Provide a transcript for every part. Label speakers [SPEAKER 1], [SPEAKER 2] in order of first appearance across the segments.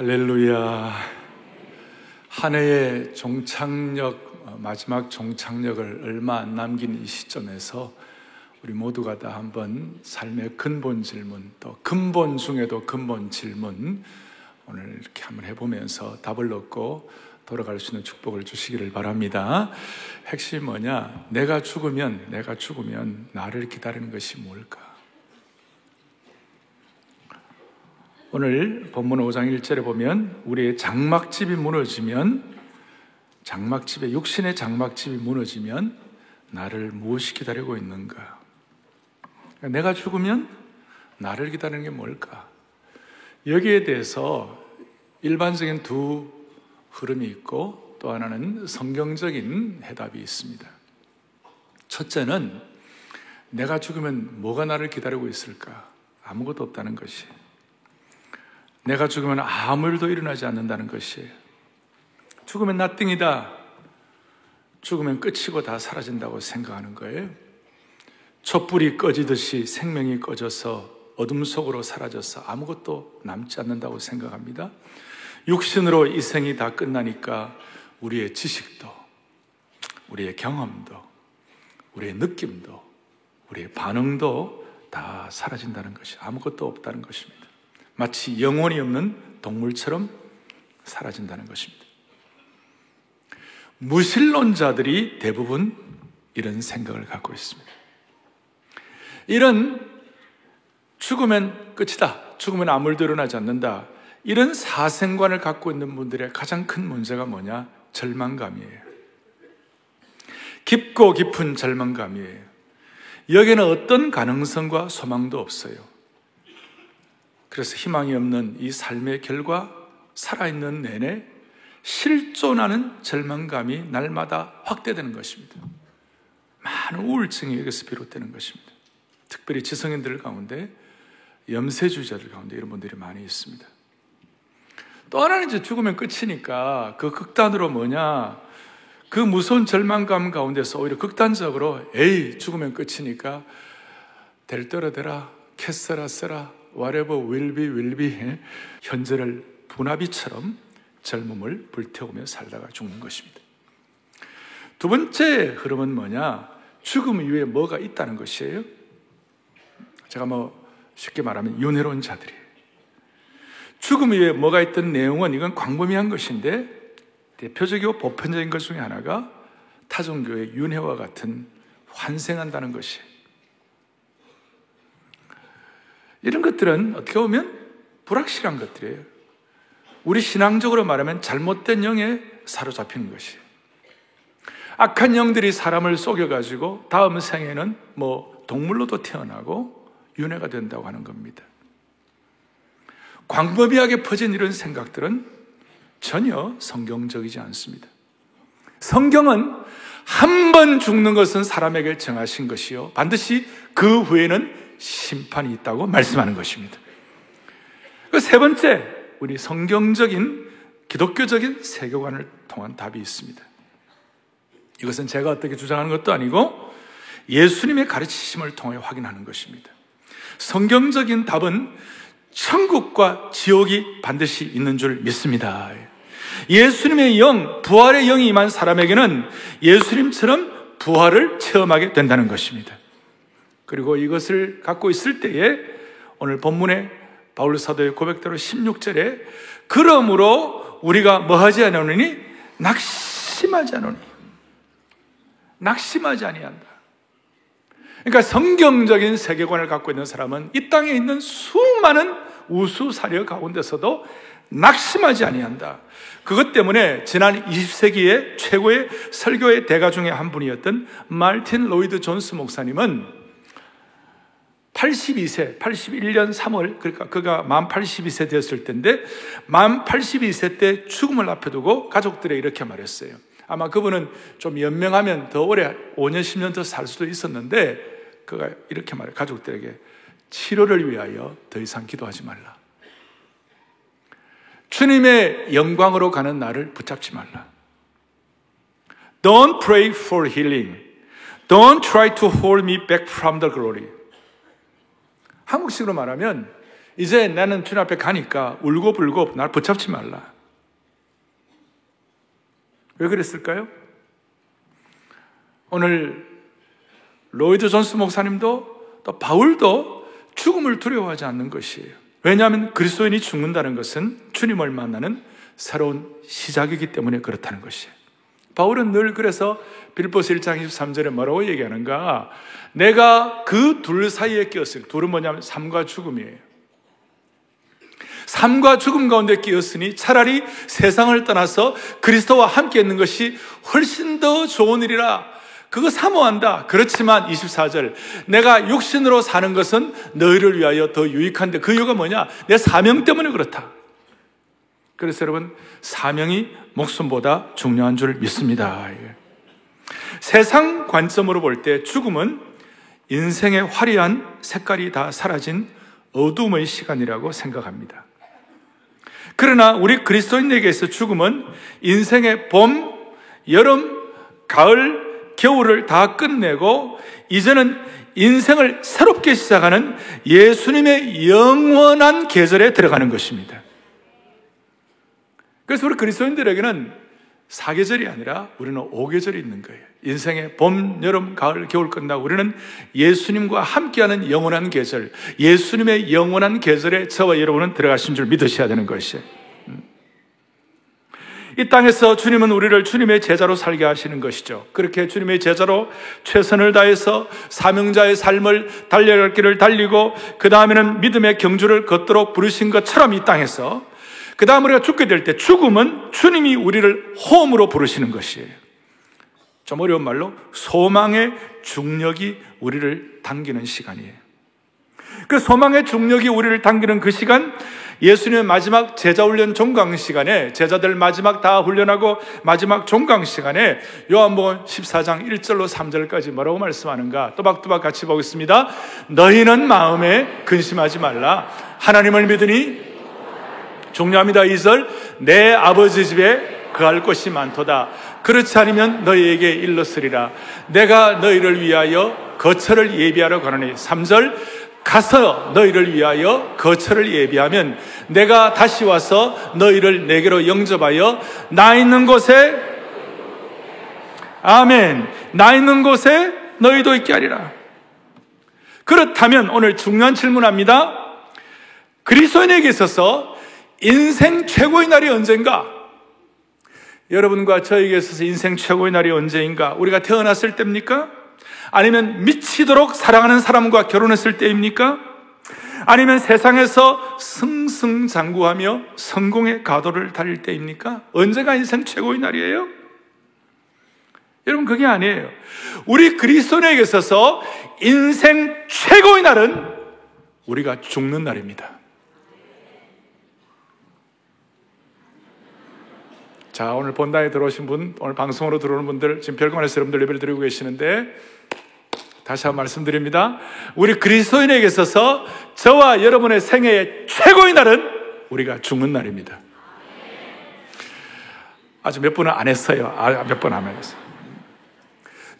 [SPEAKER 1] 할렐루야. 한 해의 종착역, 어, 마지막 종착역을 얼마 안 남긴 이 시점에서 우리 모두가 다 한번 삶의 근본 질문, 또 근본 중에도 근본 질문, 오늘 이렇게 한번 해보면서 답을 얻고 돌아갈 수 있는 축복을 주시기를 바랍니다. 핵심이 뭐냐? 내가 죽으면, 내가 죽으면 나를 기다리는 것이 뭘까? 오늘 본문 5장 1절에 보면 우리의 장막집이 무너지면 장막집의 육신의 장막집이 무너지면 나를 무엇이 기다리고 있는가? 내가 죽으면 나를 기다리는 게 뭘까? 여기에 대해서 일반적인 두 흐름이 있고 또 하나는 성경적인 해답이 있습니다. 첫째는 내가 죽으면 뭐가 나를 기다리고 있을까? 아무것도 없다는 것이. 내가 죽으면 아무 일도 일어나지 않는다는 것이에요. 죽으면 나띵이다. 죽으면 끝이고 다 사라진다고 생각하는 거예요. 촛불이 꺼지듯이 생명이 꺼져서 어둠 속으로 사라져서 아무것도 남지 않는다고 생각합니다. 육신으로 이 생이 다 끝나니까 우리의 지식도, 우리의 경험도, 우리의 느낌도, 우리의 반응도 다 사라진다는 것이 아무것도 없다는 것입니다. 마치 영혼이 없는 동물처럼 사라진다는 것입니다. 무신론자들이 대부분 이런 생각을 갖고 있습니다. 이런 죽으면 끝이다. 죽으면 아무 일도 일어나지 않는다. 이런 사생관을 갖고 있는 분들의 가장 큰 문제가 뭐냐? 절망감이에요. 깊고 깊은 절망감이에요. 여기는 어떤 가능성과 소망도 없어요. 그래서 희망이 없는 이 삶의 결과 살아있는 내내 실존하는 절망감이 날마다 확대되는 것입니다. 많은 우울증이 여기서 비롯되는 것입니다. 특별히 지성인들 가운데 염세주자들 가운데 이런 분들이 많이 있습니다. 또 하나는 이제 죽으면 끝이니까 그 극단으로 뭐냐 그 무서운 절망감 가운데서 오히려 극단적으로 에이 죽으면 끝이니까 될 되라 캐서라 써라 whatever will be, will be 현재를 분화비처럼 젊음을 불태우며 살다가 죽는 것입니다. 두 번째 흐름은 뭐냐? 죽음 이후에 뭐가 있다는 것이에요. 제가 뭐 쉽게 말하면 윤회로운 자들이에요. 죽음 이후에 뭐가 있던 내용은 이건 광범위한 것인데 대표적이고 보편적인 것 중에 하나가 타종교의 윤회와 같은 환생한다는 것이에요. 이런 것들은 어떻게 보면 불확실한 것들이에요. 우리 신앙적으로 말하면 잘못된 영에 사로잡히는 것이에요. 악한 영들이 사람을 속여가지고 다음 생에는 뭐 동물로도 태어나고 윤회가 된다고 하는 겁니다. 광범위하게 퍼진 이런 생각들은 전혀 성경적이지 않습니다. 성경은 한 번 죽는 것은 사람에게 정하신 것이요. 반드시 그 후에는 심판이 있다고 말씀하는 것입니다. 그세 번째, 우리 성경적인 기독교적인 세계관을 통한 답이 있습니다. 이것은 제가 어떻게 주장하는 것도 아니고 예수님의 가르치심을 통해 확인하는 것입니다. 성경적인 답은 천국과 지옥이 반드시 있는 줄 믿습니다. 예수님의 영, 부활의 영이 임한 사람에게는 예수님처럼 부활을 체험하게 된다는 것입니다. 그리고 이것을 갖고 있을 때에 오늘 본문에 바울 사도의 고백대로 16절에 그러므로 우리가 뭐 하지 않으니 낙심하지 않으니 낙심하지 아니한다. 그러니까 성경적인 세계관을 갖고 있는 사람은 이 땅에 있는 수많은 우수 사려 가운데서도 낙심하지 아니한다. 그것 때문에 지난 20세기의 최고의 설교의 대가 중에 한 분이었던 말틴 로이드 존스 목사님은 82세, 81년 3월, 그러니까 그가 만 82세 되었을 때인데, 만 82세 때 죽음을 앞에 두고 가족들에 이렇게 말했어요. 아마 그분은 좀 연명하면 더 오래, 5년, 10년 더 살 수도 있었는데, 그가 이렇게 말해 가족들에게 치료를 위하여 더 이상 기도하지 말라. 주님의 영광으로 가는 나를 붙잡지 말라. Don't pray for healing. Don't try to hold me back from the glory. 한국식으로 말하면 이제 나는 주님 앞에 가니까 울고 불고 날 붙잡지 말라. 왜 그랬을까요? 오늘 로이드 존스 목사님도 또 바울도 죽음을 두려워하지 않는 것이에요. 왜냐하면 그리스도인이 죽는다는 것은 주님을 만나는 새로운 시작이기 때문에 그렇다는 것이에요. 바울은 늘 그래서 빌보스 1장 23절에 뭐라고 얘기하는가? 내가 그 둘 사이에 끼었을 둘은 뭐냐면 삶과 죽음이에요. 삶과 죽음 가운데 끼었으니 차라리 세상을 떠나서 그리스도와 함께 있는 것이 훨씬 더 좋은 일이라 그거 사모한다. 그렇지만 24절 내가 육신으로 사는 것은 너희를 위하여 더 유익한데 그 이유가 뭐냐? 내 사명 때문에 그렇다. 그래서 여러분 사명이 목숨보다 중요한 줄 믿습니다. 예. 세상 관점으로 볼 때 죽음은 인생의 화려한 색깔이 다 사라진 어둠의 시간이라고 생각합니다. 그러나 우리 그리스도인에게서 죽음은 인생의 봄, 여름, 가을, 겨울을 다 끝내고 이제는 인생을 새롭게 시작하는 예수님의 영원한 계절에 들어가는 것입니다. 그래서 우리 그리스도인들에게는 사계절이 아니라 우리는 오계절이 있는 거예요. 인생의 봄, 여름, 가을, 겨울 끝나고 우리는 예수님과 함께하는 영원한 계절, 예수님의 영원한 계절에 저와 여러분은 들어가신 줄 믿으셔야 되는 것이에요. 이 땅에서 주님은 우리를 주님의 제자로 살게 하시는 것이죠. 그렇게 주님의 제자로 최선을 다해서 사명자의 삶을 달려갈 길을 달리고 그 다음에는 믿음의 경주를 걷도록 부르신 것처럼 이 땅에서 그 다음 우리가 죽게 될 때 죽음은 주님이 우리를 홈으로 부르시는 것이에요. 좀 어려운 말로 소망의 중력이 우리를 당기는 시간이에요. 그 소망의 중력이 우리를 당기는 그 시간 예수님의 마지막 제자 훈련 종강 시간에 제자들 마지막 다 훈련하고 마지막 종강 시간에 요한복음 14장 1절로 3절까지 뭐라고 말씀하는가 또박또박 같이 보겠습니다. 너희는 마음에 근심하지 말라. 하나님을 믿으니 중요합니다. 2절 내 아버지 집에 그할 것이 많도다. 그렇지 않으면 너희에게 일렀으리라. 내가 너희를 위하여 거처를 예비하러 가노니 3절 가서 너희를 위하여 거처를 예비하면 내가 다시 와서 너희를 내게로 영접하여 나 있는 곳에 아멘 나 있는 곳에 너희도 있게 하리라 그렇다면 오늘 중요한 질문합니다 그리스도인에게 있어서 인생 최고의 날이 언젠가? 여러분과 저에게 있어서 인생 최고의 날이 언제인가? 우리가 태어났을 때입니까? 아니면 미치도록 사랑하는 사람과 결혼했을 때입니까? 아니면 세상에서 승승장구하며 성공의 가도를 달릴 때입니까? 언제가 인생 최고의 날이에요? 여러분, 그게 아니에요. 우리 그리스도인에게 있어서 인생 최고의 날은 우리가 죽는 날입니다. 자, 오늘 본당에 들어오신 분, 오늘 방송으로 들어오는 분들, 지금 별관에서 여러분들 예배를 드리고 계시는데, 다시 한번 말씀드립니다. 우리 그리스도인에게 있어서 저와 여러분의 생애의 최고의 날은 우리가 죽는 날입니다. 아주 몇 번은 안 했어요. 아, 몇번 하면 했어요.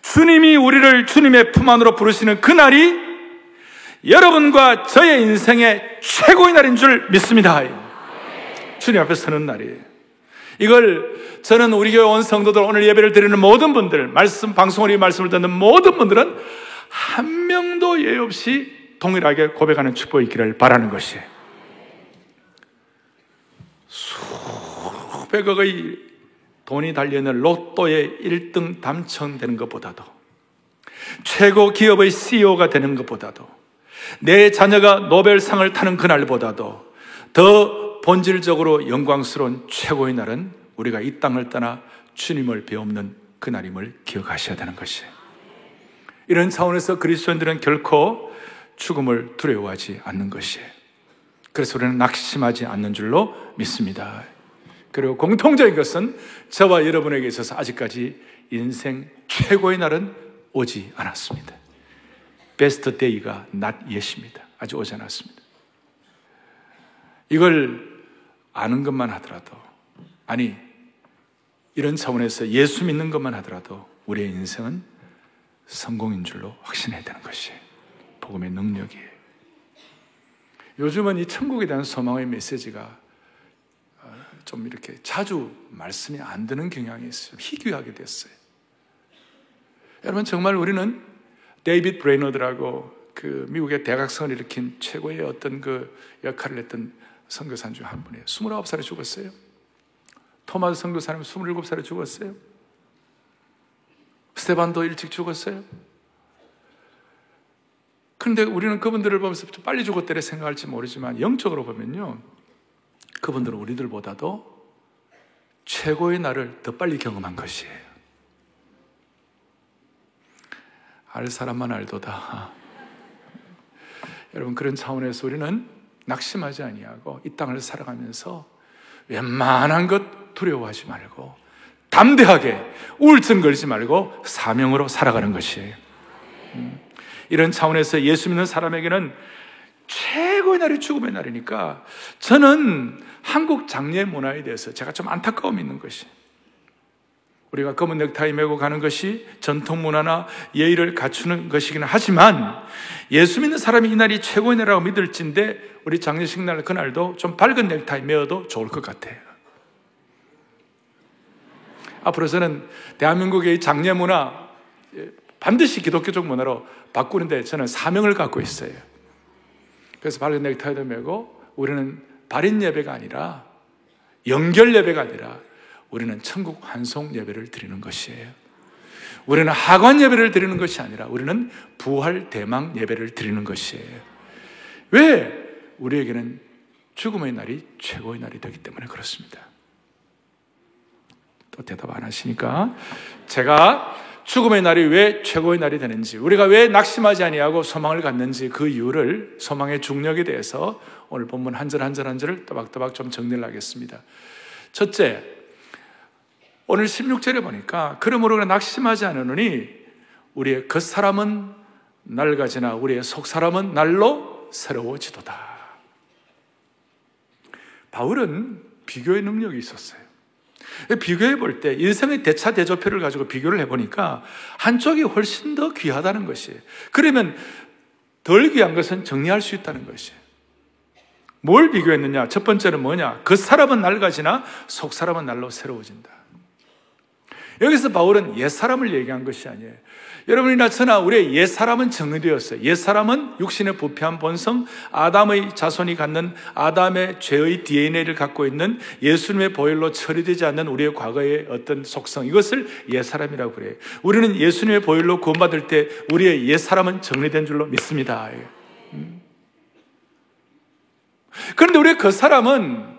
[SPEAKER 1] 주님이 우리를 주님의 품 안으로 부르시는 그 날이 여러분과 저의 인생의 최고의 날인 줄 믿습니다. 주님 앞에 서는 날이에요. 이걸 저는 우리 교회 온 성도들 오늘 예배를 드리는 모든 분들, 말씀, 방송을 이 말씀을 듣는 모든 분들은 한 명도 예 없이 동일하게 고백하는 축복이 있기를 바라는 것이에요. 수백억의 돈이 달려있는 로또의 1등 당첨되는 것보다도 최고 기업의 CEO가 되는 것보다도 내 자녀가 노벨상을 타는 그날보다도 더 본질적으로 영광스러운 최고의 날은 우리가 이 땅을 떠나 주님을 배움는 그날임을 기억하셔야 되는 것이에요. 이런 차원에서 그리스도인들은 결코 죽음을 두려워하지 않는 것이에요. 그래서 우리는 낙심하지 않는 줄로 믿습니다. 그리고 공통적인 것은 저와 여러분에게 있어서 아직까지 인생 최고의 날은 오지 않았습니다. 베스트 데이가 not yet입니다. 아직 오지 않았습니다. 이걸 아는 것만 하더라도, 아니, 이런 차원에서 예수 믿는 것만 하더라도 우리의 인생은 성공인 줄로 확신해야 되는 것이 복음의 능력이에요. 요즘은 이 천국에 대한 소망의 메시지가 어, 좀 이렇게 자주 말씀이 안 되는 경향이 있어요. 희귀하게 됐어요. 여러분, 정말 우리는 데이빗 브레이너드라고 그 미국의 대각성을 일으킨 최고의 어떤 그 역할을 했던 선교사 중한 분이에요. 29살에 죽었어요. 토마스 선교사님 27살에 죽었어요. 스테반도 일찍 죽었어요. 그런데 우리는 그분들을 보면서 좀 빨리 죽었다래 생각할지 모르지만 영적으로 보면요. 그분들은 우리들보다도 최고의 날을 더 빨리 경험한 것이에요. 알 사람만 알도다. 여러분 그런 차원에서 우리는 낙심하지 아니하고 이 땅을 살아가면서 웬만한 것 두려워하지 말고 담대하게 우울증 걸지 말고 사명으로 살아가는 것이에요. 음. 이런 차원에서 예수 믿는 사람에게는 최고의 날이 죽음의 날이니까 저는 한국 장례 문화에 대해서 제가 좀 안타까움이 있는 것이 우리가 검은 넥타이 메고 가는 것이 전통 문화나 예의를 갖추는 것이기는 하지만 예수 믿는 사람이 이 날이 최고의 날이라고 믿을진데 우리 장례식 날 그날도 좀 밝은 넥타이 메어도 좋을 것 같아요. 앞으로 저는 대한민국의 장례 문화 반드시 기독교적 문화로 바꾸는데 저는 사명을 갖고 있어요. 그래서 밝은 넥타이도 메고 우리는 발인 예배가 아니라 연결 예배가 아니라 우리는 천국 환송 예배를 드리는 것이에요. 우리는 하관 예배를 드리는 것이 아니라 우리는 부활 대망 예배를 드리는 것이에요. 왜? 우리에게는 죽음의 날이 최고의 날이 되기 때문에 그렇습니다. 또 대답 안 하시니까 제가 죽음의 날이 왜 최고의 날이 되는지, 우리가 왜 낙심하지 아니하고 소망을 갖는지 그 이유를 소망의 중력에 대해서 오늘 본문 한 절 한 절 한 절을 또박또박 좀 정리를 하겠습니다. 첫째, 오늘 16절에 보니까 그러므로 낙심하지 않으니 우리의 겉사람은 낡아지나 우리의 속사람은 날로 새로워지도다. 바울은 비교의 능력이 있었어요. 비교해 볼 때 인생의 대차 대조표를 가지고 비교를 해 보니까 한쪽이 훨씬 더 귀하다는 것이에요. 그러면 덜 귀한 것은 정리할 수 있다는 것이에요. 뭘 비교했느냐? 첫 번째는 뭐냐? 그 사람은 낡아지나 속 사람은 날로 새로워진다. 여기서 바울은 옛 사람을 얘기한 것이 아니에요. 여러분이나 저나 우리의 옛 사람은 정리되었어요. 옛 사람은 육신의 부패한 본성, 아담의 자손이 갖는 아담의 죄의 DNA를 갖고 있는 예수님의 보혈로 처리되지 않는 우리의 과거의 어떤 속성, 이것을 옛 사람이라고 그래요. 우리는 예수님의 보혈로 구원받을 때 우리의 옛 사람은 정리된 줄로 믿습니다. 음. 그런데 우리의 그 사람은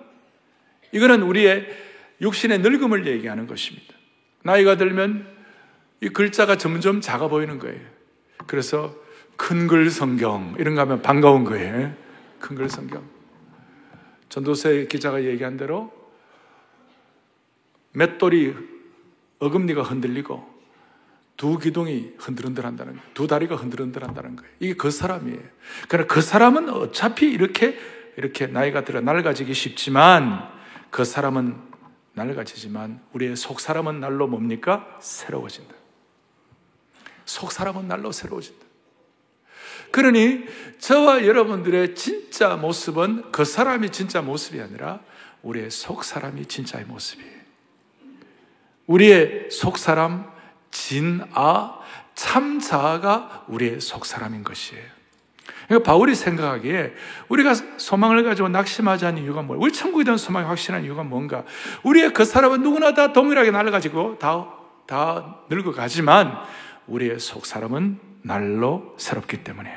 [SPEAKER 1] 이거는 우리의 육신의 늙음을 얘기하는 것입니다. 나이가 들면 이 글자가 점점 작아 보이는 거예요. 그래서 큰 글 성경 이런 거 하면 반가운 거예요. 큰 글 성경. 전도세 기자가 얘기한 대로 맷돌이 어금니가 흔들리고 두 기둥이 흔들흔들 한다는 거예요. 두 다리가 흔들흔들 한다는 거예요. 이게 그 사람이에요. 그러나 그 사람은 어차피 이렇게 이렇게 나이가 들어 낡아지기 쉽지만 그 사람은 낡아지지만 우리의 속 사람은 날로 뭡니까? 새로워진다. 속 사람은 날로 새로워진다. 그러니 저와 여러분들의 진짜 모습은 그 사람이 진짜 모습이 아니라 우리의 속 사람이 진짜의 모습이에요. 우리의 속 사람, 진아, 참자가 우리의 속 사람인 것이에요. 그러니까 바울이 생각하기에 우리가 소망을 가지고 낙심하지 않는 이유가 뭐예요? 우리 천국에 대한 소망이 확실한 이유가 뭔가? 우리의 그 사람은 누구나 다 동일하게 날아가지고 다, 다 늙어가지만 우리의 속 사람은 날로 새롭기 때문에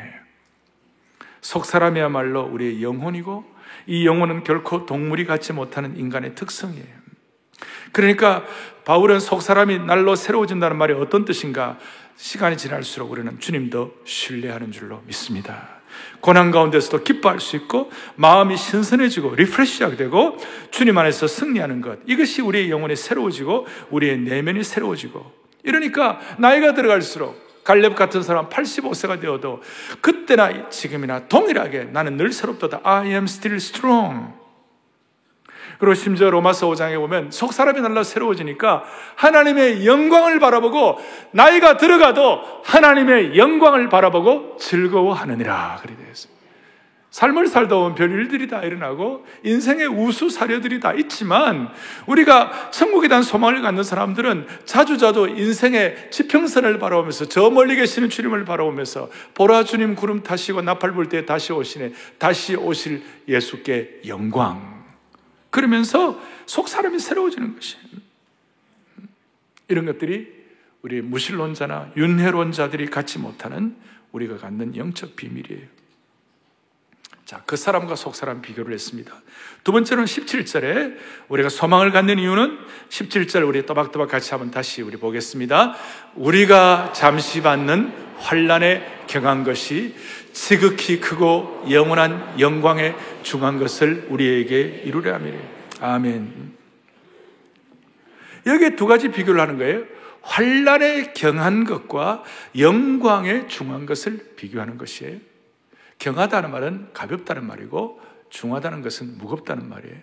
[SPEAKER 1] 속 사람이야말로 우리의 영혼이고 이 영혼은 결코 동물이 갖지 못하는 인간의 특성이에요. 그러니까 바울은 속 사람이 날로 새로워진다는 말이 어떤 뜻인가? 시간이 지날수록 우리는 주님 더 신뢰하는 줄로 믿습니다. 고난 가운데서도 기뻐할 수 있고 마음이 신선해지고 리프레시하게 되고 주님 안에서 승리하는 것 이것이 우리의 영혼이 새로워지고 우리의 내면이 새로워지고 이러니까 나이가 들어갈수록 갈렙 같은 사람 85세가 되어도 그때나 지금이나 동일하게 나는 늘 새롭다. I am still strong. 그리고 심지어 로마서 5장에 보면 속 사람이 날라 새로워지니까 하나님의 영광을 바라보고 나이가 들어가도 하나님의 영광을 바라보고 즐거워하느니라. 그리 되어 있습니다. 삶을 살다 보면 별 일들이 다 일어나고 인생의 우수 사례들이 다 있지만 우리가 천국에 대한 소망을 갖는 사람들은 자주자주 인생의 지평선을 바라보면서 저 멀리 계시는 주님을 바라보면서 보라 주님 구름 타시고 나팔 불 때 다시 오시네 다시 오실 예수께 영광 그러면서 속 사람이 새로워지는 것이 이런 것들이 우리 무신론자나 윤회론자들이 갖지 못하는 우리가 갖는 영적 비밀이에요. 자, 그 사람과 속 사람 비교를 했습니다. 두 번째는 17절에 우리가 소망을 갖는 이유는 17절 우리 또박또박 같이 한번 다시 우리 보겠습니다. 우리가 잠시 받는 환란에 경한 것이 지극히 크고 영원한 영광에 중한 것을 우리에게 이루려 함이래. 아멘. 여기에 두 가지 비교를 하는 거예요. 환란에 경한 것과 영광에 중한 것을 비교하는 것이에요. 경하다는 말은 가볍다는 말이고 중하다는 것은 무겁다는 말이에요.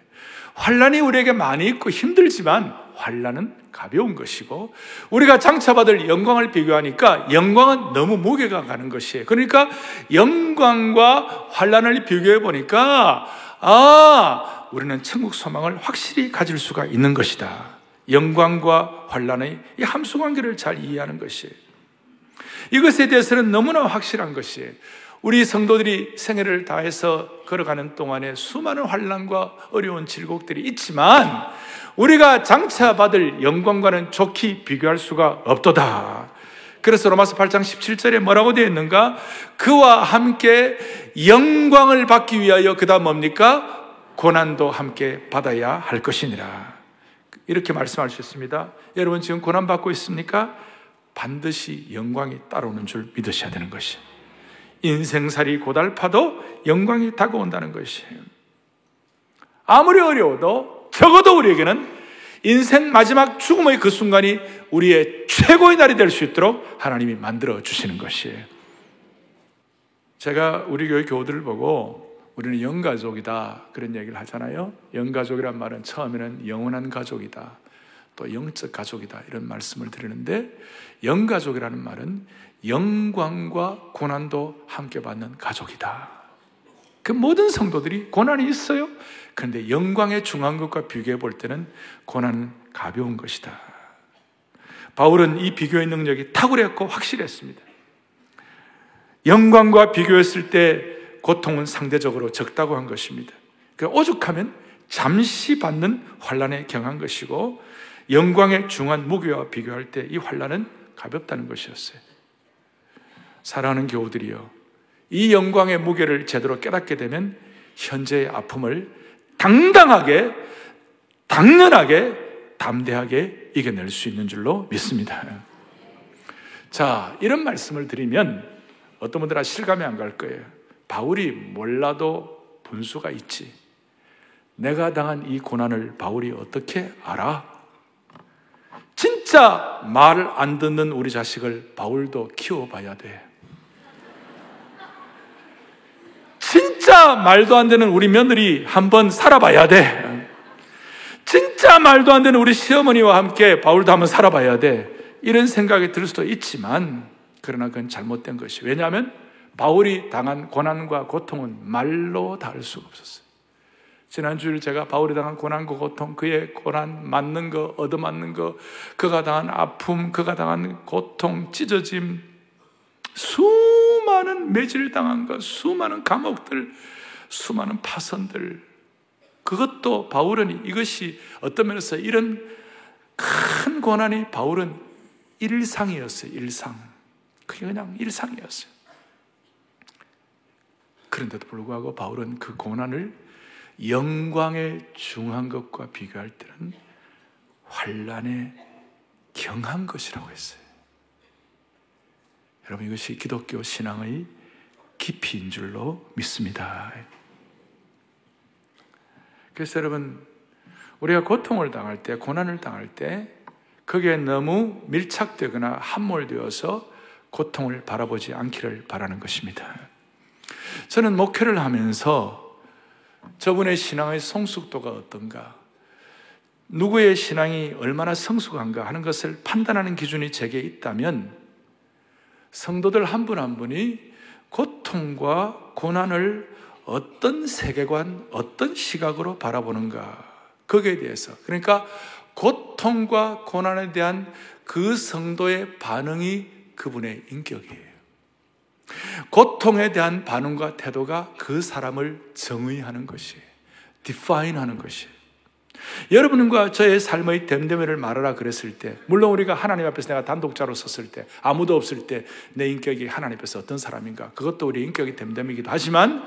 [SPEAKER 1] 환란이 우리에게 많이 있고 힘들지만 환란은 가벼운 것이고 우리가 장차 받을 영광을 비교하니까 영광은 너무 무게가 가는 것이에요. 그러니까 영광과 환란을 비교해 보니까 아 우리는 천국 소망을 확실히 가질 수가 있는 것이다. 영광과 환란의 이 함수 관계를 잘 이해하는 것이에요. 이것에 대해서는 너무나 확실한 것이에요. 우리 성도들이 생애를 다해서 걸어가는 동안에 수많은 환란과 어려운 질곡들이 있지만 우리가 장차 받을 영광과는 좋게 비교할 수가 없도다. 그래서 로마서 8장 17절에 뭐라고 되어 있는가? 그와 함께 영광을 받기 위하여 그다음 뭡니까? 고난도 함께 받아야 할 것이니라. 이렇게 말씀할 수 있습니다. 여러분 지금 고난 받고 있습니까? 반드시 영광이 따라오는 줄 믿으셔야 되는 것이. 인생살이 고달파도 영광이 다가온다는 것이에요. 아무리 어려워도 적어도 우리에게는 인생 마지막 죽음의 그 순간이 우리의 최고의 날이 될 수 있도록 하나님이 만들어 주시는 것이에요. 제가 우리 교회 교우들을 보고 우리는 영가족이다 그런 얘기를 하잖아요. 영가족이란 말은 처음에는 영원한 가족이다. 또 영적 가족이다 이런 말씀을 드리는데 영가족이라는 말은 영광과 고난도 함께 받는 가족이다. 그 모든 성도들이 고난이 있어요. 그런데 영광의 중한 것과 비교해 볼 때는 고난은 가벼운 것이다. 바울은 이 비교의 능력이 탁월했고 확실했습니다. 영광과 비교했을 때 고통은 상대적으로 적다고 한 것입니다. 그 오죽하면 잠시 받는 환란에 경한 것이고 영광의 중한 무게와 비교할 때 이 환란은 가볍다는 것이었어요. 사랑하는 교우들이요. 이 영광의 무게를 제대로 깨닫게 되면 현재의 아픔을 당당하게, 당연하게, 담대하게 이겨낼 수 있는 줄로 믿습니다. 자, 이런 말씀을 드리면 어떤 분들은 실감이 안 갈 거예요. 바울이 몰라도 분수가 있지. 내가 당한 이 고난을 바울이 어떻게 알아? 진짜 말안 듣는 우리 자식을 바울도 키워봐야 돼. 진짜 말도 안 되는 우리 며느리 한번 살아봐야 돼. 진짜 말도 안 되는 우리 시어머니와 함께 바울도 한번 살아봐야 돼. 이런 생각이 들 수도 있지만, 그러나 그건 잘못된 것이. 왜냐하면 바울이 당한 고난과 고통은 말로 다할 수가 없었어요. 지난주일 제가 바울이 당한 고난과 고통, 그의 고난, 맞는 거, 얻어맞는 거, 그가 당한 아픔, 그가 당한 고통, 찢어짐, 수많은 매질 당한 것, 수많은 감옥들, 수많은 파선들, 그것도 바울은 이것이 어떤 면에서 이런 큰 고난이 바울은 일상이었어요, 일상. 그게 그냥 일상이었어요. 그런데도 불구하고 바울은 그 고난을 영광에 중한 것과 비교할 때는 환란에 경한 것이라고 했어요. 여러분 이것이 기독교 신앙의 깊이인 줄로 믿습니다. 그래서 여러분 우리가 고통을 당할 때, 고난을 당할 때 그게 너무 밀착되거나 함몰되어서 고통을 바라보지 않기를 바라는 것입니다. 저는 목회를 하면서 저분의 신앙의 성숙도가 어떤가, 누구의 신앙이 얼마나 성숙한가 하는 것을 판단하는 기준이 제게 있다면 성도들 한 분한 한 분이 고통과 고난을 어떤 세계관, 어떤 시각으로 바라보는가. 거기에 대해서. 그러니까 고통과 고난에 대한 그 성도의 반응이 그분의 인격이에요. 고통에 대한 반응과 태도가 그 사람을 정의하는 것이에요. define 하는 것이에요. 여러분과 저의 삶의 됨됨이를 말하라 그랬을 때, 물론 우리가 하나님 앞에서 내가 단독자로 섰을 때, 아무도 없을 때 내 인격이 하나님 앞에서 어떤 사람인가, 그것도 우리 인격이 됨됨이기도 하지만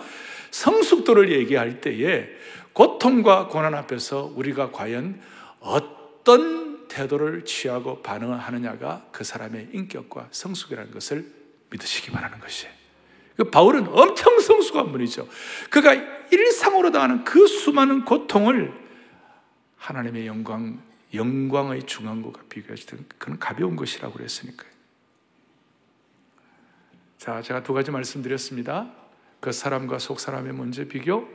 [SPEAKER 1] 성숙도를 얘기할 때에 고통과 고난 앞에서 우리가 과연 어떤 태도를 취하고 반응을 하느냐가 그 사람의 인격과 성숙이라는 것을 믿으시기 바라는 것이에요. 그 바울은 엄청 성숙한 분이죠. 그가 일상으로 당하는 그 수많은 고통을 하나님의 영광, 영광의 중앙과 비교했을 그는 가벼운 것이라고 그랬으니까요. 자, 제가 두 가지 말씀드렸습니다. 그 사람과 속 사람의 문제 비교,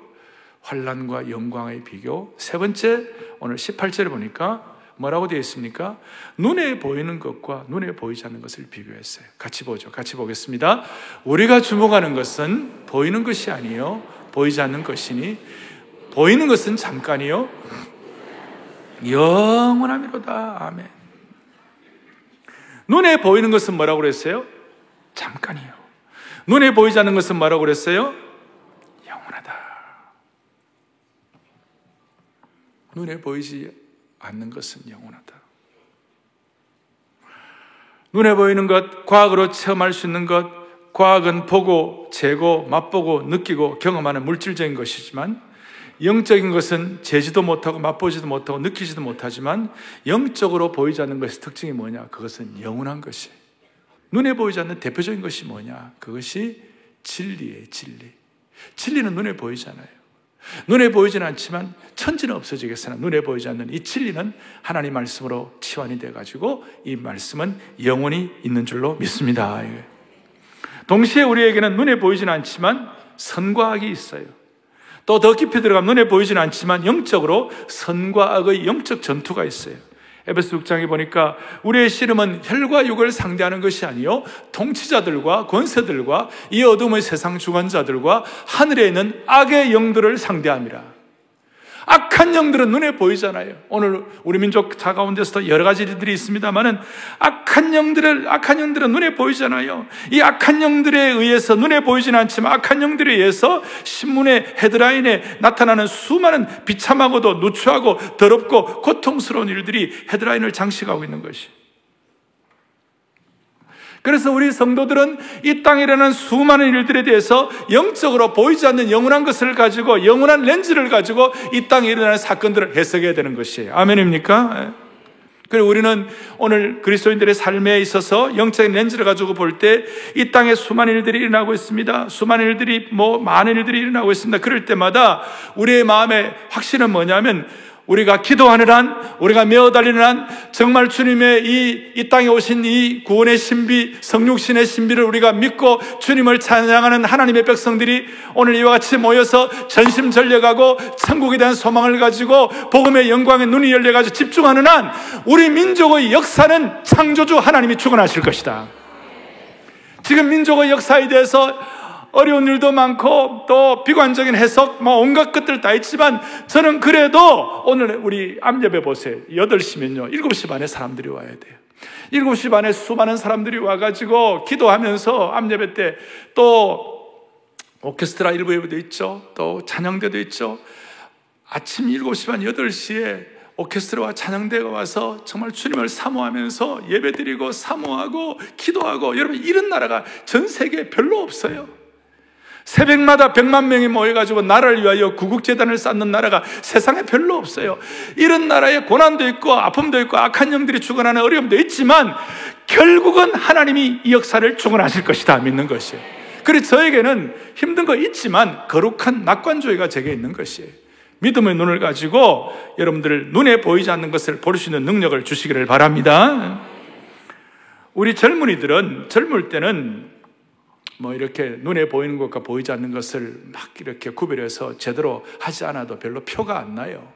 [SPEAKER 1] 환란과 영광의 비교. 세 번째, 오늘 18절에 보니까 뭐라고 되어 있습니까? 눈에 보이는 것과 눈에 보이지 않는 것을 비교했어요. 같이 보죠. 같이 보겠습니다. 우리가 주목하는 것은 보이는 것이 아니요 보이지 않는 것이니 보이는 것은 잠깐이요 영원함이로다. 아멘. 눈에 보이는 것은 뭐라고 그랬어요? 잠깐이요. 눈에 보이지 않는 것은 뭐라고 그랬어요? 영원하다. 눈에 보이지 않는 것은 영원하다. 눈에 보이는 것, 과학으로 체험할 수 있는 것, 과학은 보고, 재고, 맛보고, 느끼고, 경험하는 물질적인 것이지만, 영적인 것은 재지도 못하고, 맛보지도 못하고, 느끼지도 못하지만, 영적으로 보이지 않는 것의 특징이 뭐냐? 그것은 영원한 것이. 눈에 보이지 않는 대표적인 것이 뭐냐? 그것이 진리예요, 진리. 진리는 눈에 보이잖아요. 눈에 보이지는 않지만 천지는 없어지겠으나 눈에 보이지 않는 이 진리는 하나님 말씀으로 치환이 돼가지고 이 말씀은 영원히 있는 줄로 믿습니다. 동시에 우리에게는 눈에 보이지는 않지만 선과 악이 있어요. 또 더 깊이 들어가면 눈에 보이지는 않지만 영적으로 선과 악의 영적 전투가 있어요. 에베소 6장에 보니까 우리의 씨름은 혈과 육을 상대하는 것이 아니요 통치자들과 권세들과 이 어둠의 세상 주관자들과 하늘에 있는 악의 영들을 상대함이라. 악한 영들은 눈에 보이잖아요. 오늘 우리 민족 자 가운데서도 여러 가지 일들이 있습니다만은 악한 영들을 악한 영들은 눈에 보이잖아요. 이 악한 영들에 의해서 눈에 보이지는 않지만 악한 영들에 의해서 신문의 헤드라인에 나타나는 수많은 비참하고도 누추하고 더럽고 고통스러운 일들이 헤드라인을 장식하고 있는 것이. 그래서 우리 성도들은 이 땅이라는 수많은 일들에 대해서 영적으로 보이지 않는 영원한 것을 가지고 영원한 렌즈를 가지고 이 땅에 일어나는 사건들을 해석해야 되는 것이에요. 아멘입니까? 예. 그리고 우리는 오늘 그리스도인들의 삶에 있어서 영적인 렌즈를 가지고 볼 때 이 땅에 수많은 일들이 일어나고 있습니다. 수많은 일들이 뭐 많은 일들이 일어나고 있습니다. 그럴 때마다 우리의 마음의 확신은 뭐냐면 우리가 기도하는 한, 우리가 메어달리는 한, 정말 주님의 이, 이 땅에 오신 이 구원의 신비, 성육신의 신비를 우리가 믿고 주님을 찬양하는 하나님의 백성들이 오늘 이와 같이 모여서 전심 전력하고 천국에 대한 소망을 가지고 복음의 영광에 눈이 열려가지고 집중하는 한, 우리 민족의 역사는 창조주 하나님이 주관하실 것이다. 지금 민족의 역사에 대해서 어려운 일도 많고 또 비관적인 해석 뭐 온갖 것들 다 있지만 저는 그래도 오늘 우리 암예배 보세요. 8시면요. 7시 반에 사람들이 와야 돼요. 7시 반에 수많은 사람들이 와가지고 기도하면서 암예배 때 또 오케스트라 일부 예배도 있죠. 또 찬양대도 있죠. 아침 7시 반 8시에 오케스트라와 찬양대가 와서 정말 주님을 사모하면서 예배드리고 사모하고 기도하고 여러분 이런 나라가 전 세계에 별로 없어요. 새벽마다 백만 명이 모여가지고 나라를 위하여 구국재단을 쌓는 나라가 세상에 별로 없어요. 이런 나라에 고난도 있고 아픔도 있고 악한 영들이 죽어나는 어려움도 있지만 결국은 하나님이 이 역사를 죽어나실 것이다 믿는 것이에요. 그래서 저에게는 힘든 거 있지만 거룩한 낙관조회가 제게 있는 것이에요. 믿음의 눈을 가지고 여러분들 눈에 보이지 않는 것을 볼 수 있는 능력을 주시기를 바랍니다. 우리 젊은이들은 젊을 때는 뭐 이렇게 눈에 보이는 것과 보이지 않는 것을 막 이렇게 구별해서 제대로 하지 않아도 별로 표가 안 나요.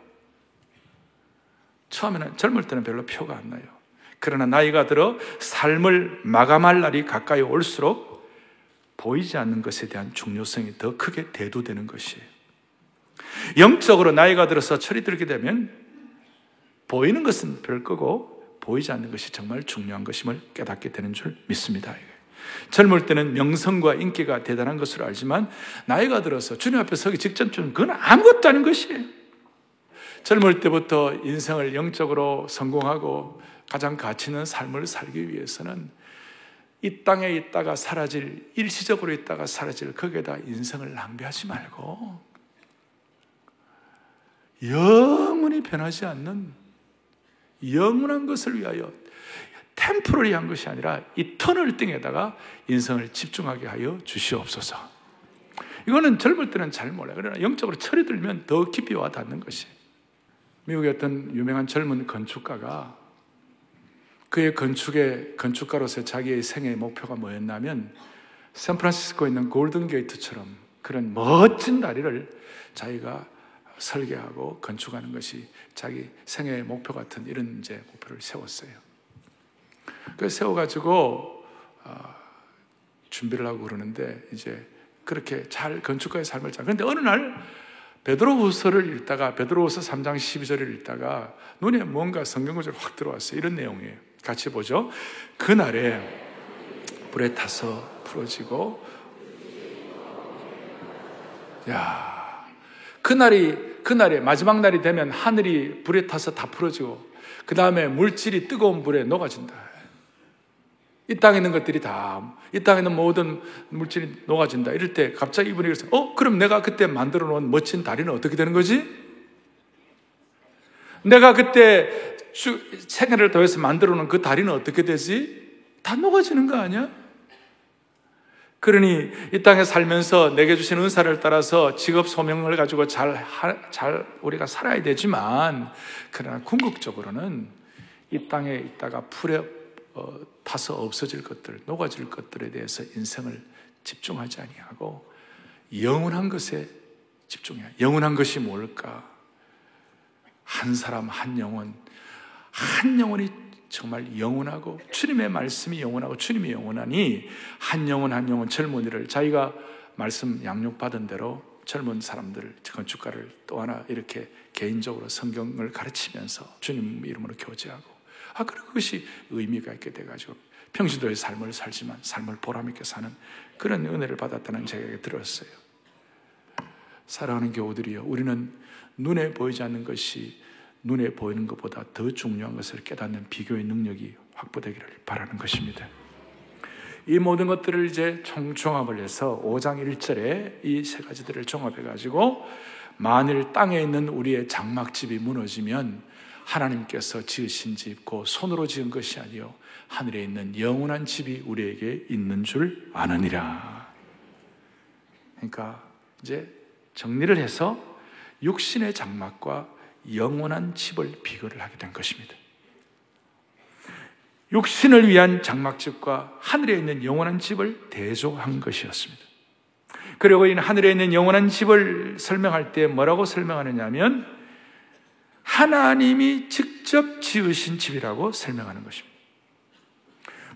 [SPEAKER 1] 처음에는 젊을 때는 별로 표가 안 나요. 그러나 나이가 들어 삶을 마감할 날이 가까이 올수록 보이지 않는 것에 대한 중요성이 더 크게 대두되는 것이에요. 영적으로 나이가 들어서 철이 들게 되면 보이는 것은 별 거고 보이지 않는 것이 정말 중요한 것임을 깨닫게 되는 줄 믿습니다. 젊을 때는 명성과 인기가 대단한 것으로 알지만 나이가 들어서 주님 앞에 서기 직전쯤 그건 아무것도 아닌 것이에요. 젊을 때부터 인생을 영적으로 성공하고 가장 가치 있는 삶을 살기 위해서는 이 땅에 있다가 사라질, 일시적으로 있다가 사라질 거기에다 인생을 낭비하지 말고 영원히 변하지 않는 영원한 것을 위하여 템포를 위한 것이 아니라 이 터널 등에다가 인생을 집중하게 하여 주시옵소서. 이거는 젊을 때는 잘 몰라요. 그러나 영적으로 철이 들면 더 깊이 와 닿는 것이. 미국의 어떤 유명한 젊은 건축가가 그의 건축의 건축가로서 자기의 생애 목표가 뭐였냐면 샌프란시스코에 있는 골든 게이트처럼 그런 멋진 다리를 자기가 설계하고 건축하는 것이 자기 생애의 목표 같은 이런 이제 목표를 세웠어요. 그 세워가지고 어, 준비를 하고 그러는데 이제 그렇게 잘 건축가의 삶을 잘. 그런데 어느 날 베드로후서를 읽다가 베드로후서 3장 12절을 읽다가 눈에 뭔가 성경 구절 확 들어왔어요. 이런 내용이에요. 같이 보죠. 그날에 불에 타서 풀어지고 야 그날이 그날에 마지막 날이 되면 하늘이 불에 타서 다 풀어지고 그 다음에 물질이 뜨거운 불에 녹아진다. 이 땅에 있는 것들이 다, 이 땅에 있는 모든 물질이 녹아진다. 이럴 때 갑자기 이분이 그래서, 어, 그럼 내가 그때 만들어 놓은 멋진 다리는 어떻게 되는 거지? 내가 그때 생애를 더해서 만들어 놓은 그 다리는 어떻게 되지? 다 녹아지는 거 아니야? 그러니 이 땅에 살면서 내게 주신 은사를 따라서 직업 소명을 가지고 잘, 잘 우리가 살아야 되지만, 그러나 궁극적으로는 이 땅에 있다가 풀에 어, 타서 없어질 것들, 녹아질 것들에 대해서 인생을 집중하지 아니하고 영원한 것에 집중해야. 영원한 것이 뭘까? 한 사람 한 영혼, 한 영혼이 정말 영원하고 주님의 말씀이 영원하고 주님이 영원하니 한 영혼 한 영혼 젊은이를 자기가 말씀 양육 받은 대로 젊은 사람들 건축가를 또 하나 이렇게 개인적으로 성경을 가르치면서 주님 이름으로 교제하고 아 그것이 의미가 있게 돼가지고 평신도의 삶을 살지만 삶을 보람있게 사는 그런 은혜를 받았다는 제가 들었어요. 사랑하는 교우들이요, 우리는 눈에 보이지 않는 것이 눈에 보이는 것보다 더 중요한 것을 깨닫는 비교의 능력이 확보되기를 바라는 것입니다. 이 모든 것들을 이제 총종합을 해서 5장 1절에 이 세 가지들을 종합해 가지고 만일 땅에 있는 우리의 장막집이 무너지면 하나님께서 지으신 집, 그 손으로 지은 것이 아니요 하늘에 있는 영원한 집이 우리에게 있는 줄 아느니라. 그러니까 이제 정리를 해서 육신의 장막과 영원한 집을 비교를 하게 된 것입니다. 육신을 위한 장막집과 하늘에 있는 영원한 집을 대조한 것이었습니다. 그리고 이 하늘에 있는 영원한 집을 설명할 때 뭐라고 설명하느냐 하면 하나님이 직접 지으신 집이라고 설명하는 것입니다.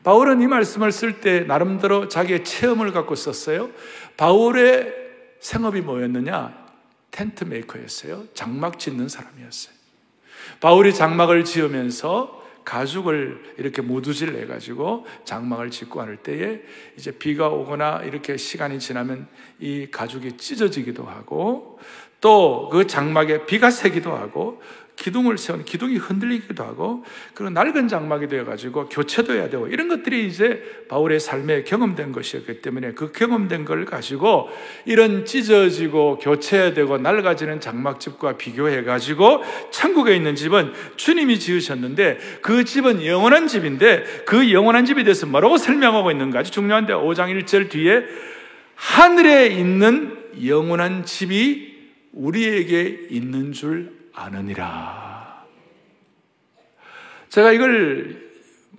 [SPEAKER 1] 바울은 이 말씀을 쓸 때 나름대로 자기의 체험을 갖고 썼어요. 바울의 생업이 뭐였느냐? 텐트 메이커였어요. 장막 짓는 사람이었어요. 바울이 장막을 지으면서 가죽을 이렇게 모두질 해가지고 장막을 짓고 할 때에 이제 비가 오거나 이렇게 시간이 지나면 이 가죽이 찢어지기도 하고 또 그 장막에 비가 새기도 하고 기둥을 세운 기둥이 흔들리기도 하고 그런 낡은 장막이 되어가지고 교체도 해야 되고 이런 것들이 이제 바울의 삶에 경험된 것이었기 때문에 그 경험된 걸 가지고 이런 찢어지고 교체해야 되고 낡아지는 장막집과 비교해가지고 천국에 있는 집은 주님이 지으셨는데 그 집은 영원한 집인데 그 영원한 집에 대해서 뭐라고 설명하고 있는가 아주 중요한데 5장 1절 뒤에 하늘에 있는 영원한 집이 우리에게 있는 줄 아느니라. 제가 이걸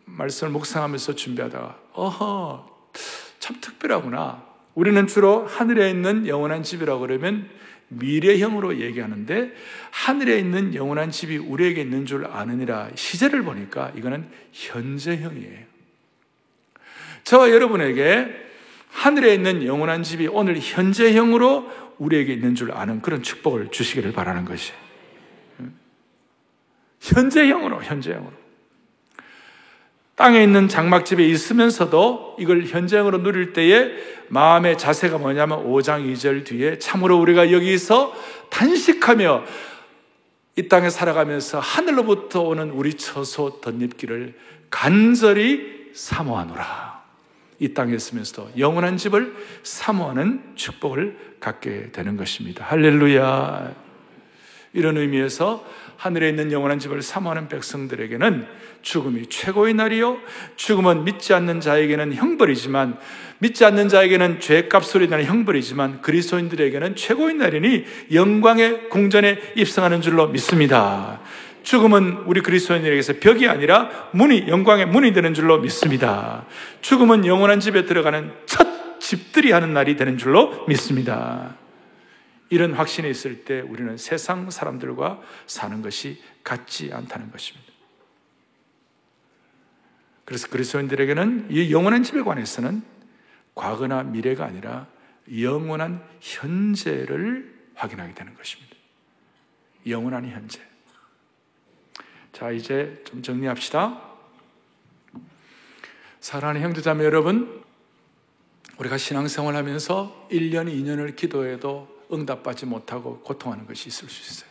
[SPEAKER 1] 말씀을 묵상하면서 준비하다가, 어허, 참 특별하구나. 우리는 주로 하늘에 있는 영원한 집이라고 그러면 미래형으로 얘기하는데 하늘에 있는 영원한 집이 우리에게 있는 줄 아느니라 시제를 보니까 이거는 현재형이에요. 저와 여러분에게 하늘에 있는 영원한 집이 오늘 현재형으로 우리에게 있는 줄 아는 그런 축복을 주시기를 바라는 것이. 현재형으로, 현재형으로. 땅에 있는 장막집에 있으면서도 이걸 현재형으로 누릴 때에 마음의 자세가 뭐냐면 5장 2절 뒤에 참으로 우리가 여기서 단식하며 이 땅에 살아가면서 하늘로부터 오는 우리 처소 덧입기를 간절히 사모하노라. 이 땅에 있으면서도 영원한 집을 사모하는 축복을 갖게 되는 것입니다. 할렐루야. 이런 의미에서 하늘에 있는 영원한 집을 사모하는 백성들에게는 죽음이 최고의 날이요. 죽음은 믿지 않는 자에게는 형벌이지만, 믿지 않는 자에게는 죄값 으로 인한 형벌이지만, 그리스도인들에게는 최고의 날이니 영광의 궁전에 입성하는 줄로 믿습니다. 죽음은 우리 그리스도인에게서 벽이 아니라 문이, 영광의 문이 되는 줄로 믿습니다. 죽음은 영원한 집에 들어가는 첫 집들이 하는 날이 되는 줄로 믿습니다. 이런 확신이 있을 때 우리는 세상 사람들과 사는 것이 같지 않다는 것입니다. 그래서 그리스도인들에게는 이 영원한 집에 관해서는 과거나 미래가 아니라 영원한 현재를 확인하게 되는 것입니다. 영원한 현재. 자, 이제 좀 정리합시다. 사랑하는 형제자매 여러분, 우리가 신앙생활 하면서 1년, 2년을 기도해도 응답받지 못하고 고통하는 것이 있을 수 있어요.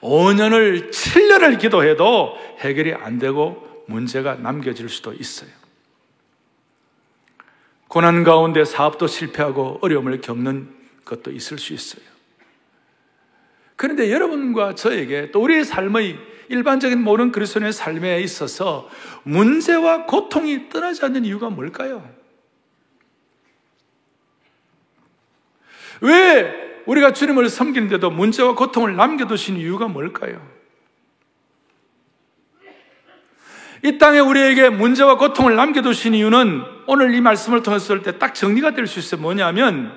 [SPEAKER 1] 5년을, 7년을 기도해도 해결이 안 되고 문제가 남겨질 수도 있어요. 고난 가운데 사업도 실패하고 어려움을 겪는 것도 있을 수 있어요. 그런데 여러분과 저에게 또 우리의 삶의 일반적인 모든 그리스도인의 삶에 있어서 문제와 고통이 떠나지 않는 이유가 뭘까요? 왜 우리가 주님을 섬기는데도 문제와 고통을 남겨두신 이유가 뭘까요? 이 땅에 우리에게 문제와 고통을 남겨두신 이유는 오늘 이 말씀을 통했을 때딱 정리가 될 수 있어요. 뭐냐면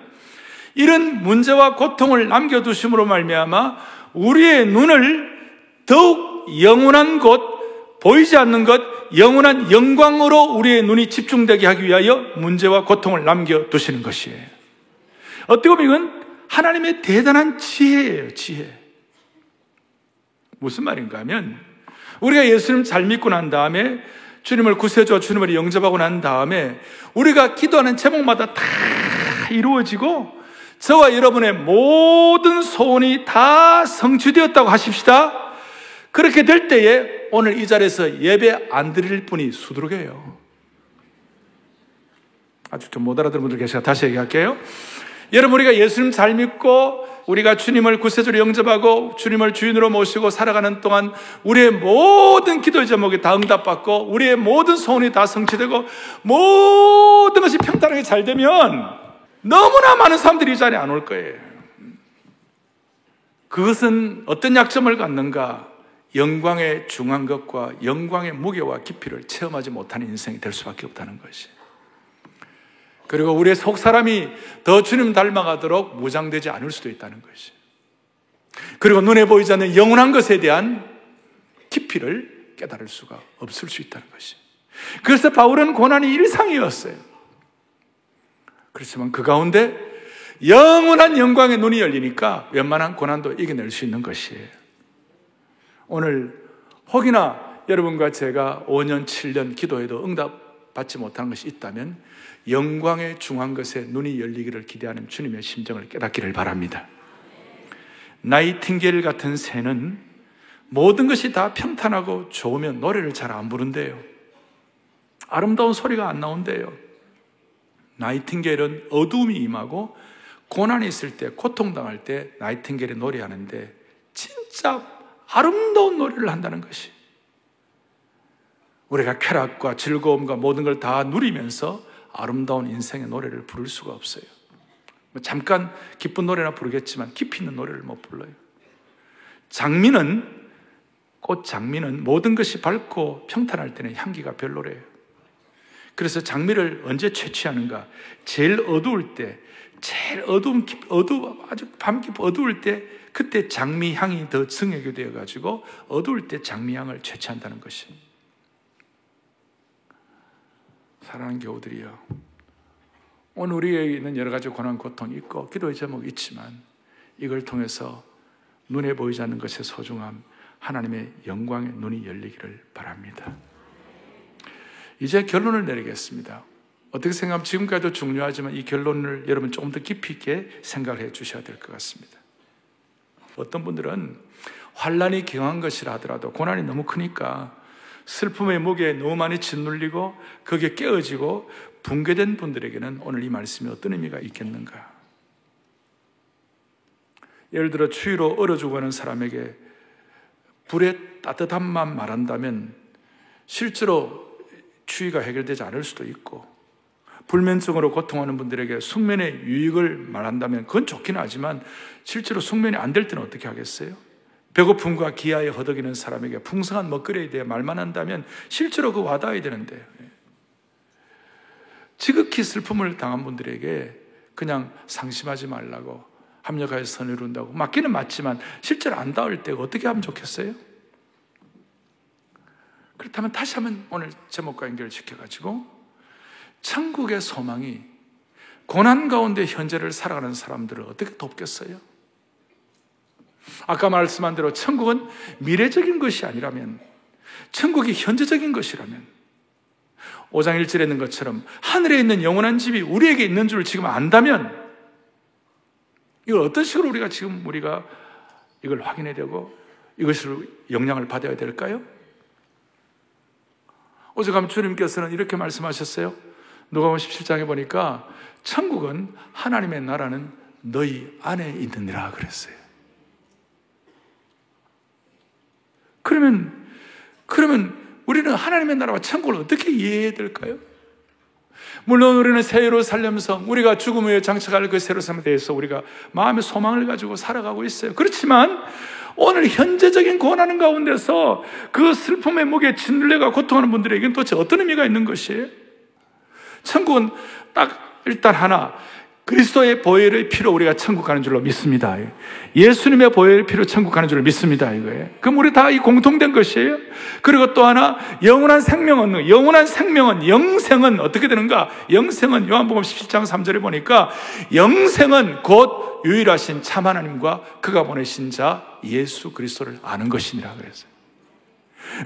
[SPEAKER 1] 이런 문제와 고통을 남겨두심으로 말미암아 우리의 눈을 더욱 영원한 곳, 보이지 않는 것, 영원한 영광으로 우리의 눈이 집중되게 하기 위하여 문제와 고통을 남겨두시는 것이에요. 어떻게 보면 이건 하나님의 대단한 지혜예요, 지혜. 무슨 말인가 하면, 우리가 예수님 잘 믿고 난 다음에, 주님을 구세주와 주님을 영접하고 난 다음에, 우리가 기도하는 제목마다 다 이루어지고, 저와 여러분의 모든 소원이 다 성취되었다고 하십시다. 그렇게 될 때에 오늘 이 자리에서 예배 안 드릴 분이 수두룩해요. 아주 좀못 알아들은 분들 계시가 다시 얘기할게요. 여러분 우리가 예수님 잘 믿고 우리가 주님을 구세주로 영접하고 주님을 주인으로 모시고 살아가는 동안 우리의 모든 기도의 제목이 다 응답받고 우리의 모든 소원이 다 성취되고 모든 것이 평탄하게 잘 되면 너무나 많은 사람들이 이 자리에 안 올 거예요. 그것은 어떤 약점을 갖는가? 영광의 중한 것과 영광의 무게와 깊이를 체험하지 못하는 인생이 될 수밖에 없다는 것이. 그리고 우리의 속 사람이 더 주님 닮아가도록 무장되지 않을 수도 있다는 것이. 그리고 눈에 보이지 않는 영원한 것에 대한 깊이를 깨달을 수가 없을 수 있다는 것이. 그래서 바울은 고난이 일상이었어요. 그렇지만 그 가운데 영원한 영광의 눈이 열리니까 웬만한 고난도 이겨낼 수 있는 것이에요. 오늘 혹이나 여러분과 제가 5년, 7년 기도해도 응답 받지 못하는 것이 있다면 영광의 중한 것에 눈이 열리기를 기대하는 주님의 심정을 깨닫기를 바랍니다. 나이팅게일 같은 새는 모든 것이 다 평탄하고 좋으면 노래를 잘 안 부른대요. 아름다운 소리가 안 나온대요. 나이팅게일은 어두움이 임하고 고난이 있을 때, 고통당할 때 나이팅게일이 노래하는데 진짜 아름다운 노래를 한다는 것이. 우리가 쾌락과 즐거움과 모든 걸 다 누리면서 아름다운 인생의 노래를 부를 수가 없어요. 뭐 잠깐 기쁜 노래나 부르겠지만 깊이 있는 노래를 못 불러요. 장미는 꽃 장미는 모든 것이 밝고 평탄할 때는 향기가 별로래요. 그래서 장미를 언제 채취하는가? 제일 어두울 때, 제일 어두운 어두 아주 밤 깊 어두울 때 그때 장미 향이 더 증액이 되어 가지고 어두울 때 장미 향을 채취한다는 것이. 사랑하는 교우들이여. 오늘 우리에게 있는 여러 가지 고난, 고통이 있고, 기도의 제목이 있지만, 이걸 통해서 눈에 보이지 않는 것의 소중함, 하나님의 영광의 눈이 열리기를 바랍니다. 이제 결론을 내리겠습니다. 어떻게 생각하면 지금까지도 중요하지만 이 결론을 여러분 조금 더 깊이 있게 생각을 해 주셔야 될 것 같습니다. 어떤 분들은 환란이 경한 것이라 하더라도 고난이 너무 크니까 슬픔의 무게에 너무 많이 짓눌리고 거기에 깨어지고 붕괴된 분들에게는 오늘 이 말씀이 어떤 의미가 있겠는가? 예를 들어 추위로 얼어 죽어가는 사람에게 불의 따뜻함만 말한다면 실제로 추위가 해결되지 않을 수도 있고 불면증으로 고통하는 분들에게 숙면의 유익을 말한다면 그건 좋긴 하지만 실제로 숙면이 안 될 때는 어떻게 하겠어요? 배고픔과 기아에 허덕이는 사람에게 풍성한 먹거리에 대해 말만 한다면 실제로 그 와닿아야 되는데 지극히 슬픔을 당한 분들에게 그냥 상심하지 말라고 합력하여 선을 이룬다고 맞기는 맞지만 실제로 안 닿을 때 어떻게 하면 좋겠어요? 그렇다면 다시 한번 오늘 제목과 연결시켜가지고 천국의 소망이 고난 가운데 현재를 살아가는 사람들을 어떻게 돕겠어요? 아까 말씀한 대로 천국은 미래적인 것이 아니라면 천국이 현재적인 것이라면 5장 1절에 있는 것처럼 하늘에 있는 영원한 집이 우리에게 있는 줄 지금 안다면 이걸 어떤 식으로 우리가 지금 우리가 이걸 확인해야 되고 이것으로 영향을 받아야 될까요? 어제가 주님께서는 이렇게 말씀하셨어요. 누가복음 17장에 보니까 천국은 하나님의 나라는 너희 안에 있느니라 그랬어요. 그러면 그러면 우리는 하나님의 나라와 천국을 어떻게 이해해야 될까요? 물론 우리는 새로 살면서 우리가 죽음 후에 장착할 그 새로 삶에 대해서 우리가 마음의 소망을 가지고 살아가고 있어요. 그렇지만 오늘 현재적인 고난 가운데서 그 슬픔의 목에 짓눌려가 고통하는 분들에게는 도대체 어떤 의미가 있는 것이에요? 천국은 딱 일단 하나 그리스도의 보혈의 피로 우리가 천국 가는 줄로 믿습니다. 예수님의 보혈의 피로 천국 가는 줄로 믿습니다. 이거예요. 그럼 우리 다 이 공통된 것이에요. 그리고 또 하나 영원한 생명은 영원한 생명은 영생은 어떻게 되는가? 영생은 요한복음 17장 3절에 보니까 영생은 곧 유일하신 참 하나님과 그가 보내신 자 예수 그리스도를 아는 것이니라 그랬어요.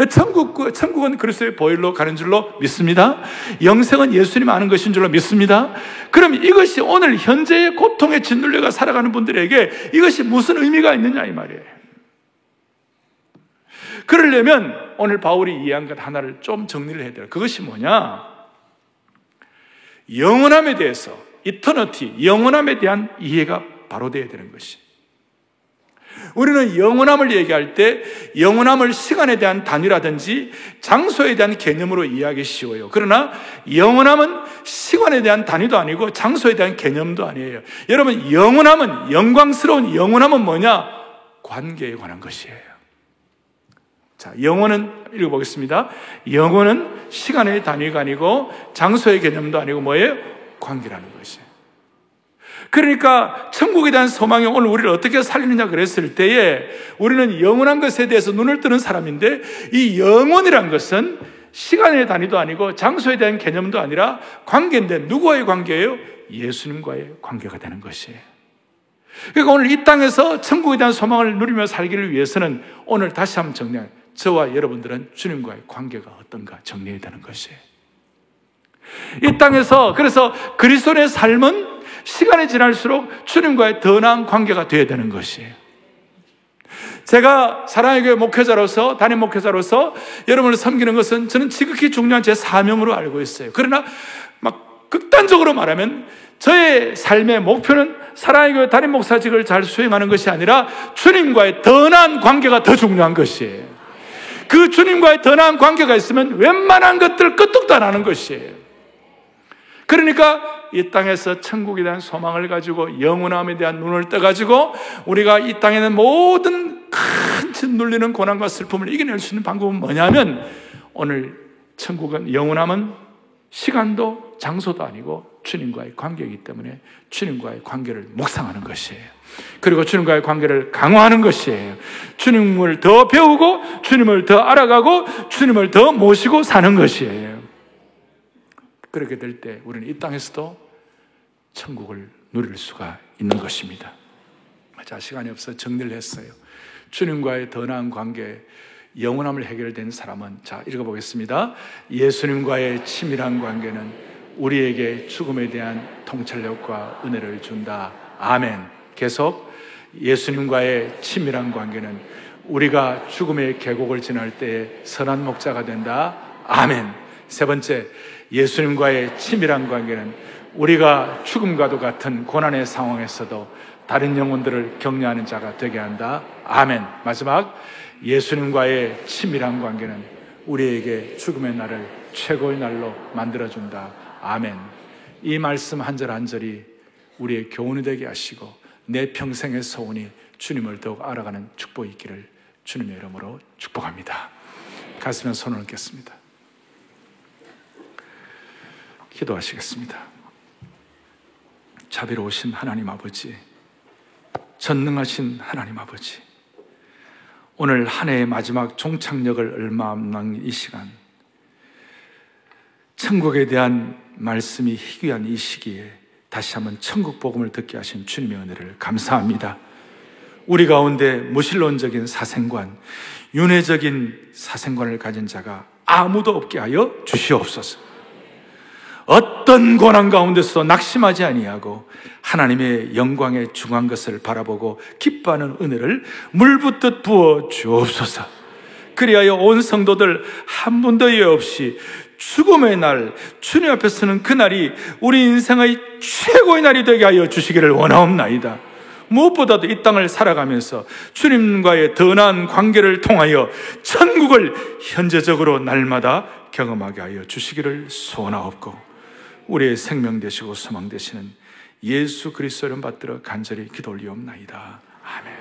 [SPEAKER 1] 천국, 천국은 그리스도의 보혈로 가는 줄로 믿습니다. 영생은 예수님 아는 것인 줄로 믿습니다. 그럼 이것이 오늘 현재의 고통에 짓눌려가 살아가는 분들에게 이것이 무슨 의미가 있느냐 이 말이에요. 그러려면 오늘 바울이 이해한 것 하나를 좀 정리를 해야 돼요. 그것이 뭐냐? 영원함에 대해서, 이터너티, 영원함에 대한 이해가 바로 되어야 되는 것이. 우리는 영원함을 얘기할 때 영원함을 시간에 대한 단위라든지 장소에 대한 개념으로 이해하기 쉬워요. 그러나 영원함은 시간에 대한 단위도 아니고 장소에 대한 개념도 아니에요. 여러분, 영원함은, 영광스러운 영원함은 뭐냐? 관계에 관한 것이에요. 자, 영원은 읽어보겠습니다. 영원은 시간의 단위가 아니고 장소의 개념도 아니고 뭐예요? 관계라는 것이에요. 그러니까 천국에 대한 소망이 오늘 우리를 어떻게 살리느냐 그랬을 때에 우리는 영원한 것에 대해서 눈을 뜨는 사람인데 이 영원이란 것은 시간의 단위도 아니고 장소에 대한 개념도 아니라 관계인데 누구와의 관계예요? 예수님과의 관계가 되는 것이에요. 그러니까 오늘 이 땅에서 천국에 대한 소망을 누리며 살기를 위해서는 오늘 다시 한번 정리할 저와 여러분들은 주님과의 관계가 어떤가 정리해야 되는 것이에요. 이 땅에서 그래서 그리스도의 삶은 시간이 지날수록 주님과의 더 나은 관계가 되어야 되는 것이에요. 제가 사랑의 교회 목회자로서, 담임 목회자로서 여러분을 섬기는 것은 저는 지극히 중요한 제 사명으로 알고 있어요. 그러나 막 극단적으로 말하면 저의 삶의 목표는 사랑의 교회 담임 목사직을 잘 수행하는 것이 아니라 주님과의 더 나은 관계가 더 중요한 것이에요. 그 주님과의 더 나은 관계가 있으면 웬만한 것들 끄떡도 안 하는 것이에요. 그러니까 이 땅에서 천국에 대한 소망을 가지고 영원함에 대한 눈을 떠가지고 우리가 이 땅에 는 모든 큰 짓눌리는 고난과 슬픔을 이겨낼 수 있는 방법은 뭐냐면 오늘 천국은 영원함은 시간도 장소도 아니고 주님과의 관계이기 때문에 주님과의 관계를 묵상하는 것이에요. 그리고 주님과의 관계를 강화하는 것이에요. 주님을 더 배우고 주님을 더 알아가고 주님을 더 모시고 사는 것이에요. 그렇게 될 때 우리는 이 땅에서도 천국을 누릴 수가 있는 것입니다. 자, 시간이 없어 정리를 했어요. 주님과의 더 나은 관계, 영원함을 해결된 사람은 자, 읽어보겠습니다. 예수님과의 친밀한 관계는 우리에게 죽음에 대한 통찰력과 은혜를 준다. 아멘. 계속 예수님과의 친밀한 관계는 우리가 죽음의 계곡을 지날 때에 선한 목자가 된다. 아멘. 세 번째, 예수님과의 친밀한 관계는 우리가 죽음과도 같은 고난의 상황에서도 다른 영혼들을 격려하는 자가 되게 한다. 아멘. 마지막, 예수님과의 친밀한 관계는 우리에게 죽음의 날을 최고의 날로 만들어준다. 아멘. 이 말씀 한 절 한절이 우리의 교훈이 되게 하시고 내 평생의 소원이 주님을 더욱 알아가는 축복이 있기를 주님의 이름으로 축복합니다. 가슴에 손을 얹겠습니다. 기도하시겠습니다. 자비로우신 하나님 아버지, 전능하신 하나님 아버지, 오늘 한 해의 마지막 종착역을 얼마 남은 이 시간, 천국에 대한 말씀이 희귀한 이 시기에 다시 한번 천국 복음을 듣게 하신 주님의 은혜를 감사합니다. 우리 가운데 무신론적인 사생관, 윤회적인 사생관을 가진 자가 아무도 없게 하여 주시옵소서. 어떤 고난 가운데서 낙심하지 아니하고 하나님의 영광에 중한 것을 바라보고 기뻐하는 은혜를 물붓듯 부어 주옵소서. 그리하여 온 성도들 한 분도 예 없이 죽음의 날, 주님 앞에 서는 그날이 우리 인생의 최고의 날이 되게 하여 주시기를 원하옵나이다. 무엇보다도 이 땅을 살아가면서 주님과의 더 나은 관계를 통하여 천국을 현재적으로 날마다 경험하게 하여 주시기를 소원하옵고 우리의 생명 되시고 소망 되시는 예수 그리스도를 받들어 간절히 기도 올리옵나이다. 아멘.